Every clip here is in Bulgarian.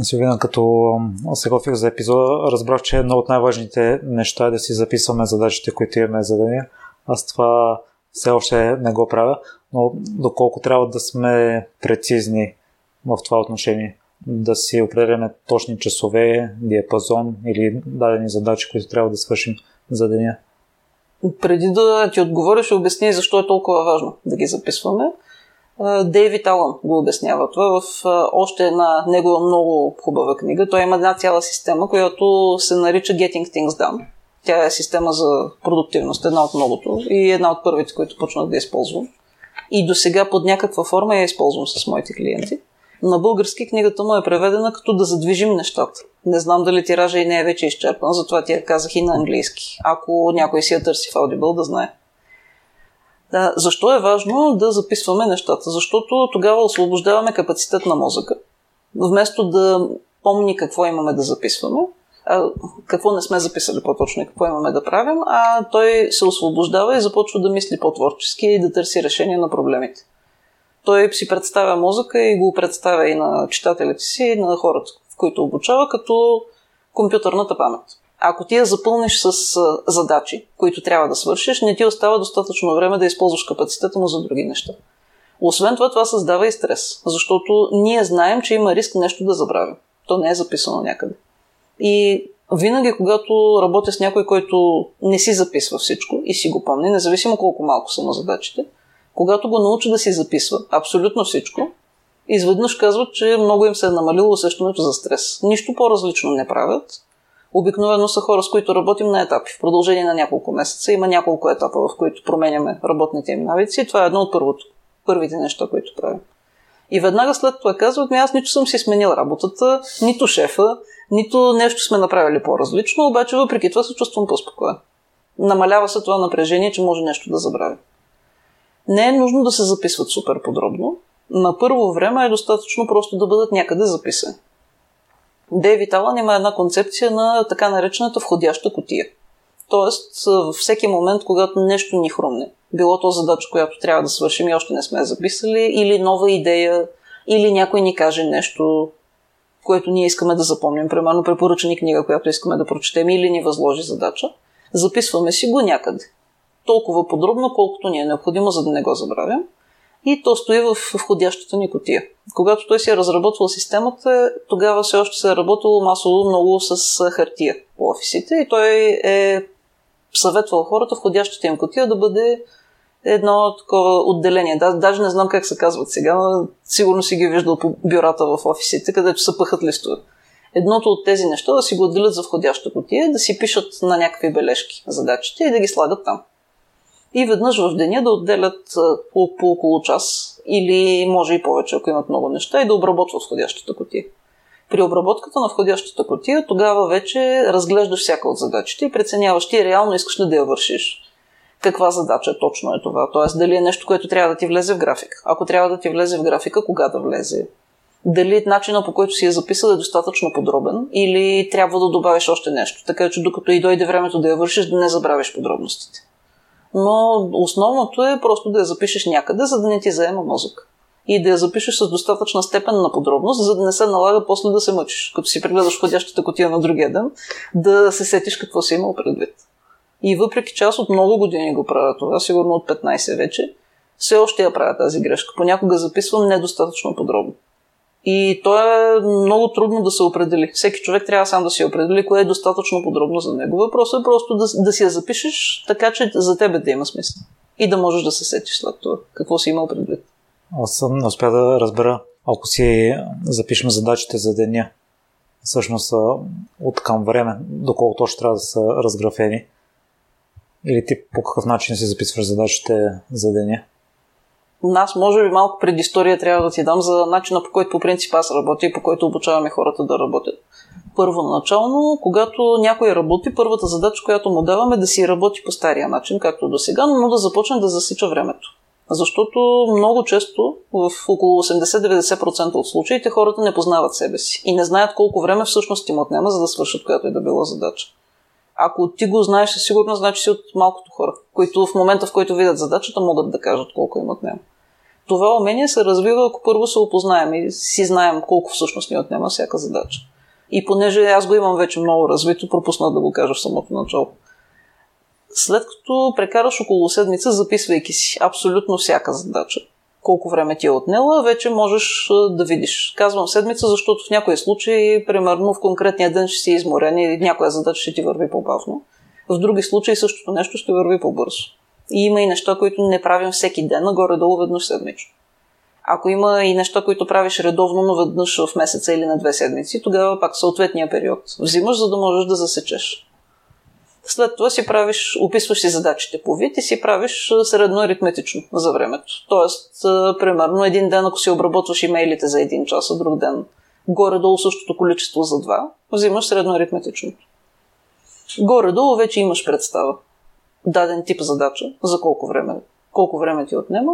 Силвина, като се готвих за епизода, разбрах, че едно от най-важните неща е да си записваме задачите, които имаме за деня. Аз това все още не го правя, но доколко трябва да сме прецизни в това отношение, да си определяме точни часове, диапазон или дадени задачи, които трябва да свършим за деня. Преди да ти отговориш, обясни защо е толкова важно да ги записваме. Дейвид Алън го обяснява това в още една негова много хубава книга. Той има една цяла система, която се нарича Getting Things Done. Тя е система за продуктивност, една от многото и една от първите, които почнах да използвам. И до сега под някаква форма я използвам с моите клиенти. На български книгата му е преведена като да задвижим нещата. Не знам дали тиража и не е вече изчерпан, затова ти я казах и на английски. Ако някой си я търси в Audible, да знае. Да, защо е важно да записваме нещата? Защото тогава освобождаваме капацитет на мозъка. Вместо да помни какво имаме да записваме, а, какво не сме записали по-точно и какво имаме да правим, а той се освобождава и започва да мисли по-творчески и да търси решение на проблемите. Той си представя мозъка и го представя и на читателите си, и на хората, в които обучава, като компютърната памет. Ако ти я запълниш с задачи, които трябва да свършиш, не ти остава достатъчно време да използваш капацитета му за други неща. Освен това, това създава и стрес, защото ние знаем, че има риск нещо да забравим. То не е записано някъде. И винаги, когато работя с някой, който не си записва всичко и си го помни, независимо колко малко са на задачите, когато го науча да си записва абсолютно всичко, изведнъж казват, че много им се е намалило усещането за стрес. Нищо по-различно не правят. Обикновено са хора, с които работим на етапи. В продължение на няколко месеца има няколко етапа, в които променяме работните им навици. Това е едно от първото, първите неща, които правим. И веднага след това казват ми, аз нито съм си сменил работата, нито шефа, нито нещо сме направили по-различно, обаче въпреки това се чувствам по-спокоен. Намалява се това напрежение, че може нещо да забравя. Не е нужно да се записват супер подробно. На първо време е достатъчно просто да бъдат някъде записани. Дейвид Алън има една концепция на така наречената входяща котия. Тоест, във всеки момент, когато нещо ни хрумне, било то задача, която трябва да свършим и още не сме записали, или нова идея, или някой ни каже нещо, което ние искаме да запомним, примерно препоръча ни книга, която искаме да прочетем или ни възложи задача, записваме си го някъде. Толкова подробно, колкото ни е необходимо, за да не го забравим. И то стои в входящата ни котия. Когато той си е разработвал системата, тогава все още се е работило масово много с хартия по офисите и той е съветвал хората входящата им котия да бъде едно такова отделение. Да, даже не знам как се казват сега, но сигурно си ги виждал по бюрата в офисите, където се пъхат листове. Едното от тези неща да си го отделят за входяща котия, да си пишат на някакви бележки задачите и да ги слагат там. И веднъж в деня да отделят по, по около час или може и повече, ако имат много неща, и да обработват входящата котия. При обработката на входящата котия тогава вече разглеждаш всяка от задачите и преценяваш ти реално искаш ли да я вършиш каква задача точно е това. Тоест, дали е нещо, което трябва да ти влезе в график. Ако трябва да ти влезе в графика, кога да влезе. Дали начина по който си е записал е достатъчно подробен или трябва да добавиш още нещо. Така че докато и дойде времето да я вършиш, да не забравиш подробностите. Но основното е просто да я запишеш някъде, за да не ти заема мозък. И да я запишеш с достатъчна степен на подробност, за да не се налага после да се мъчиш. Като си прегледаш ходящата котия на другия ден, да се сетиш какво си имал предвид. И въпреки че аз от много години го правя това, сигурно от 15 вече, все още я правя тази грешка. Понякога записвам недостатъчно подробно. И то е много трудно да се определи. Всеки човек трябва сам да си определи кое е достатъчно подробно за него. Въпросът е просто да, да си я запишеш, така че за тебе да има смисъл. И да можеш да се сетиш след това. Какво си имал предвид. Аз съм не успя да разбера, ако си запишем задачите за деня, всъщност от към време, доколко точно трябва да са разграфени, или ти по какъв начин си записваш задачите за деня? Аз може би малко предистория трябва да ти дам за начина по който по принцип аз работя и по който обучаваме хората да работят. Първоначално, когато някой работи, първата задача, която му даваме е да си работи по стария начин, както до сега, но да започне да засича времето. Защото много често, в около 80-90% от случаите, хората не познават себе си и не знаят колко време всъщност им отнема, за да свършат която и да било задача. Ако ти го знаеш със сигурност, значи си от малкото хора, които в момента, в който видят задачата, могат да кажат колко имат нея. Това умение се развива, ако първо се опознаем и си знаем колко всъщност ни отнема всяка задача. И понеже аз го имам вече много развито, пропусна да го кажа в самото начало. След като прекараш около седмица, записвайки си абсолютно всяка задача, колко време ти е отнела, вече можеш да видиш. Казвам седмица, защото в някои случаи, примерно в конкретния ден ще си изморен и някоя задача ще ти върви по-бавно. В други случаи същото нещо ще върви по-бързо. И има и неща, които не правим всеки ден, нагоре-долу веднъж седмично. Ако има и неща, които правиш редовно, но веднъж в месеца или на две седмици, тогава пак съответния период взимаш, за да можеш да засечеш. След това си правиш, описваш си задачите по вид и си правиш средно аритметично за времето. Тоест, примерно, един ден, ако си обработваш имейлите за един час, а друг ден горе-долу същото количество за два, взимаш средно аритметично. Горе-долу вече имаш представа. Даден тип задача, за колко време, колко време ти отнема.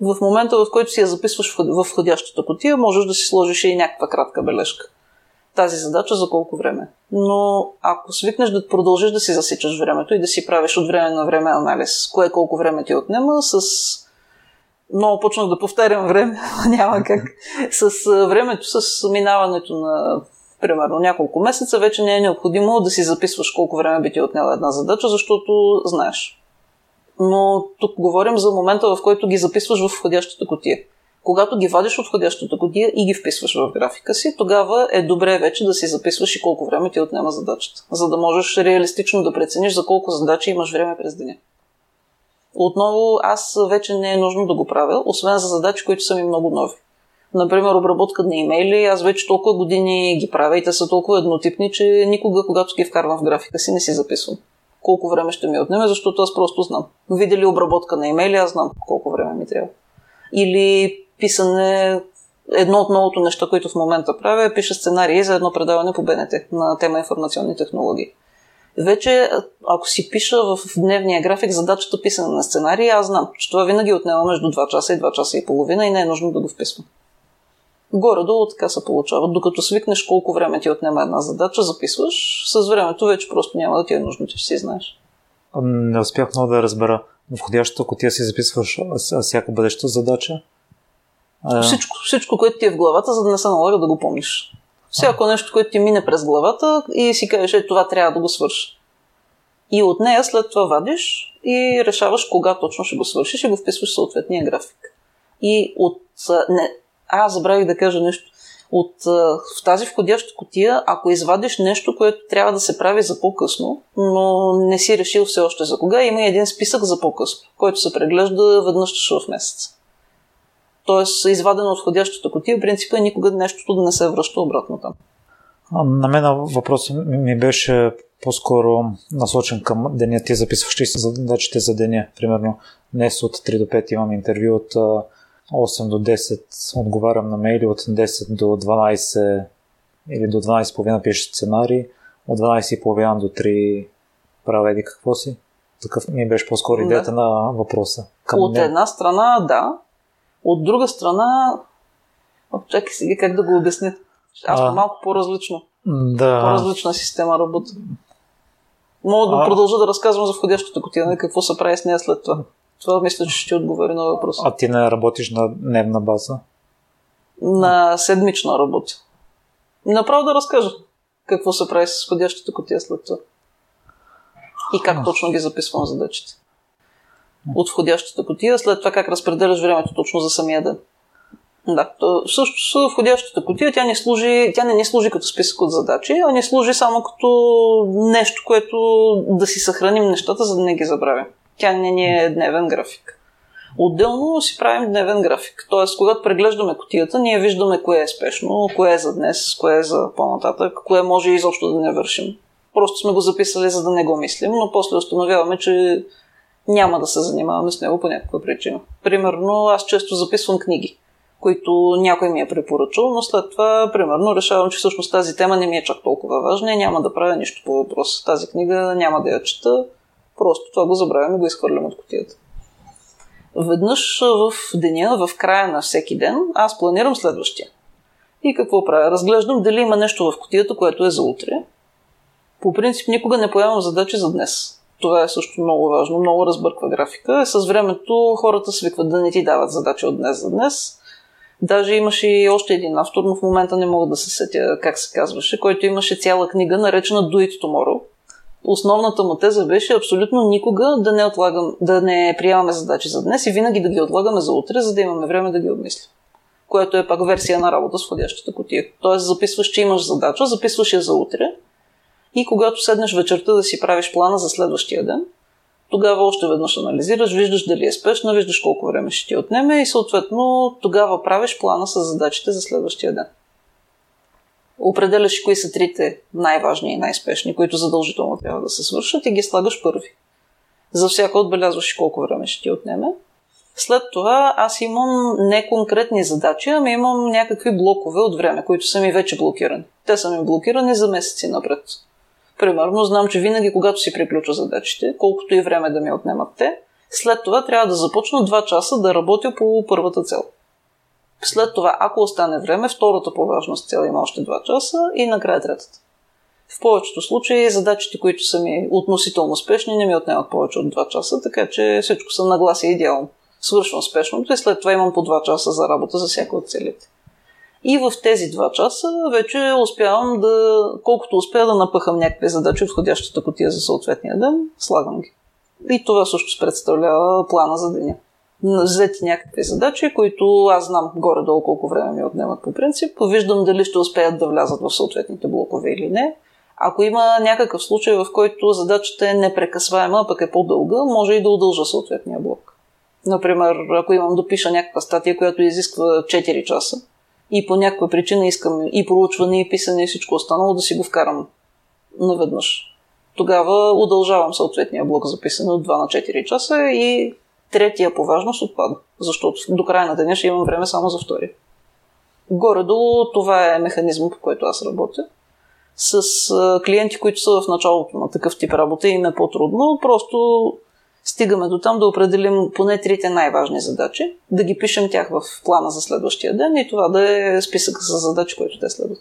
В момента, в който си я записваш в входящата котия, можеш да си сложиш и някаква кратка бележка тази задача за колко време. Но ако свикнеш да продължиш да си засичаш времето и да си правиш от време на време анализ, кое колко време ти отнема, с много почнах да повтарям време, няма как. С времето, с минаването на примерно няколко месеца, вече не е необходимо да си записваш колко време би ти отнела една задача, защото знаеш. Но тук говорим за момента, в който ги записваш в входящата котия. Когато ги вадиш от входящата година и ги вписваш в графика си, тогава е добре вече да си записваш и колко време ти отнема задачата, за да можеш реалистично да прецениш за колко задачи имаш време през деня. Отново, аз вече не е нужно да го правя, освен за задачи, които са ми много нови. Например, обработка на имейли, аз вече толкова години ги правя и те са толкова еднотипни, че никога, когато ги вкарвам в графика си, не си записвам колко време ще ми отнеме, защото аз просто знам. Видели обработка на имейли, аз знам колко време ми трябва. Или писане. Едно от новото неща, които в момента правя, е пиша сценарии за едно предаване по БНТ на тема информационни технологии. Вече, ако си пиша в дневния график задачата писане на сценарии, аз знам, че това винаги отнема между 2 часа и 2 часа и половина и не е нужно да го вписвам. Горе-долу така се получава. Докато свикнеш колко време ти отнема една задача, записваш, с времето вече просто няма да ти е нужно, че си знаеш. Не успях много да разбера. В входящата котия си записваш всяка бъдеща задача? А... Всичко, всичко, което ти е в главата, за да не се налага да го помниш. Всяко нещо, което ти мине през главата и си кажеш, е, това трябва да го свърши. И от нея след това вадиш и решаваш кога точно ще го свършиш и го вписваш в съответния график. И от... Не, а, забравих да кажа нещо. От, в тази входяща котия, ако извадиш нещо, което трябва да се прави за по-късно, но не си решил все още за кога, има един списък за по-късно, който се преглежда веднъж в месец. Тоест, извадено от входящата котия, принципа е никога нещото да не се връща обратно там. На мен въпросът ми беше по-скоро насочен към деня. Ти записваш ли задачите за деня? Примерно днес от 3 до 5 имам интервю, от 8 до 10 отговарям на мейли, от 10 до 12 или до 12.30 пиша сценарий, от 12.30 до 3 правя еди какво си. Такъв ми беше по-скоро идеята да. на въпроса. Към от не... една страна, да, от друга страна, чакай сега как да го обясня. Аз а, малко по-различно. Да. По-различна система работа. Мога да а... продължа да разказвам за входящата котия, нали, какво се прави с нея след това. Това мисля, че ще отговори на въпроса. А ти не работиш на дневна база? На седмична работа. Направо да разкажа какво се прави с входящата котия след това. И как точно ги записвам задачите от входящата котия, след това как разпределяш времето точно за самия ден. Да, също с входящата котия тя не, служи, тя не ни служи като списък от задачи, а ни служи само като нещо, което да си съхраним нещата, за да не ги забравим. Тя не ни е дневен график. Отделно си правим дневен график. Тоест, когато преглеждаме котията, ние виждаме кое е спешно, кое е за днес, кое е за по-нататък, кое може изобщо да не вършим. Просто сме го записали, за да не го мислим, но после установяваме, че няма да се занимаваме с него по някаква причина. Примерно, аз често записвам книги, които някой ми е препоръчал, но след това, примерно, решавам, че всъщност тази тема не ми е чак толкова важна и няма да правя нищо по въпроса. Тази книга няма да я чета, просто това го забравям и го изхвърлям от котията. Веднъж в деня, в края на всеки ден, аз планирам следващия. И какво правя? Разглеждам дали има нещо в котията, което е за утре. По принцип никога не поемам задачи за днес Това е също много важно, много разбърква графика. С времето хората свикват да не ти дават задачи от днес за днес. Даже имаше и още един автор, но в момента не мога да се сетя как се казваше, който имаше цяла книга, наречена Do It Tomorrow. Основната му теза беше абсолютно никога да не, отлагам, да не приемаме задачи за днес и винаги да ги отлагаме за утре, за да имаме време да ги обмислим. Което е пак версия на работа с входящата котия. Тоест записваш, че имаш задача, записваш я за утре и когато седнеш вечерта да си правиш плана за следващия ден, тогава още веднъж анализираш, виждаш дали е спешна, виждаш колко време ще ти отнеме и съответно тогава правиш плана с задачите за следващия ден. Определяш кои са трите най-важни и най-спешни, които задължително трябва да се свършат и ги слагаш първи. За всяко отбелязваш колко време ще ти отнеме. След това аз имам не конкретни задачи, ами имам някакви блокове от време, които са ми вече блокирани. Те са ми блокирани за месеци напред. Примерно, знам, че винаги, когато си приключа задачите, колкото и време да ми отнемат те, след това трябва да започна 2 часа да работя по първата цел. След това, ако остане време, втората по важност цел има още 2 часа и накрая третата. В повечето случаи задачите, които са ми относително спешни, не ми отнемат повече от 2 часа, така че всичко са нагласи идеално. Свършвам спешното и след това имам по 2 часа за работа за всяка от целите. И в тези два часа вече успявам да, колкото успея да напъхам някакви задачи от входящата котия за съответния ден, слагам ги. И това също представлява плана за деня. Взети някакви задачи, които аз знам горе-долу колко време ми отнемат по принцип. Виждам дали ще успеят да влязат в съответните блокове или не. Ако има някакъв случай, в който задачата е непрекъсваема, пък е по-дълга, може и да удължа съответния блок. Например, ако имам да пиша някаква статия, която изисква 4 часа, и по някаква причина искам и проучване, и писане, и всичко останало да си го вкарам наведнъж. Тогава удължавам съответния блок за писане от 2 на 4 часа и третия по важност отпада, защото до края на деня ще имам време само за втория. Горе-долу това е механизма, по който аз работя. С клиенти, които са в началото на такъв тип работа и не по-трудно, просто стигаме до там да определим поне трите най-важни задачи, да ги пишем тях в плана за следващия ден и това да е списък с задачи, които те следват.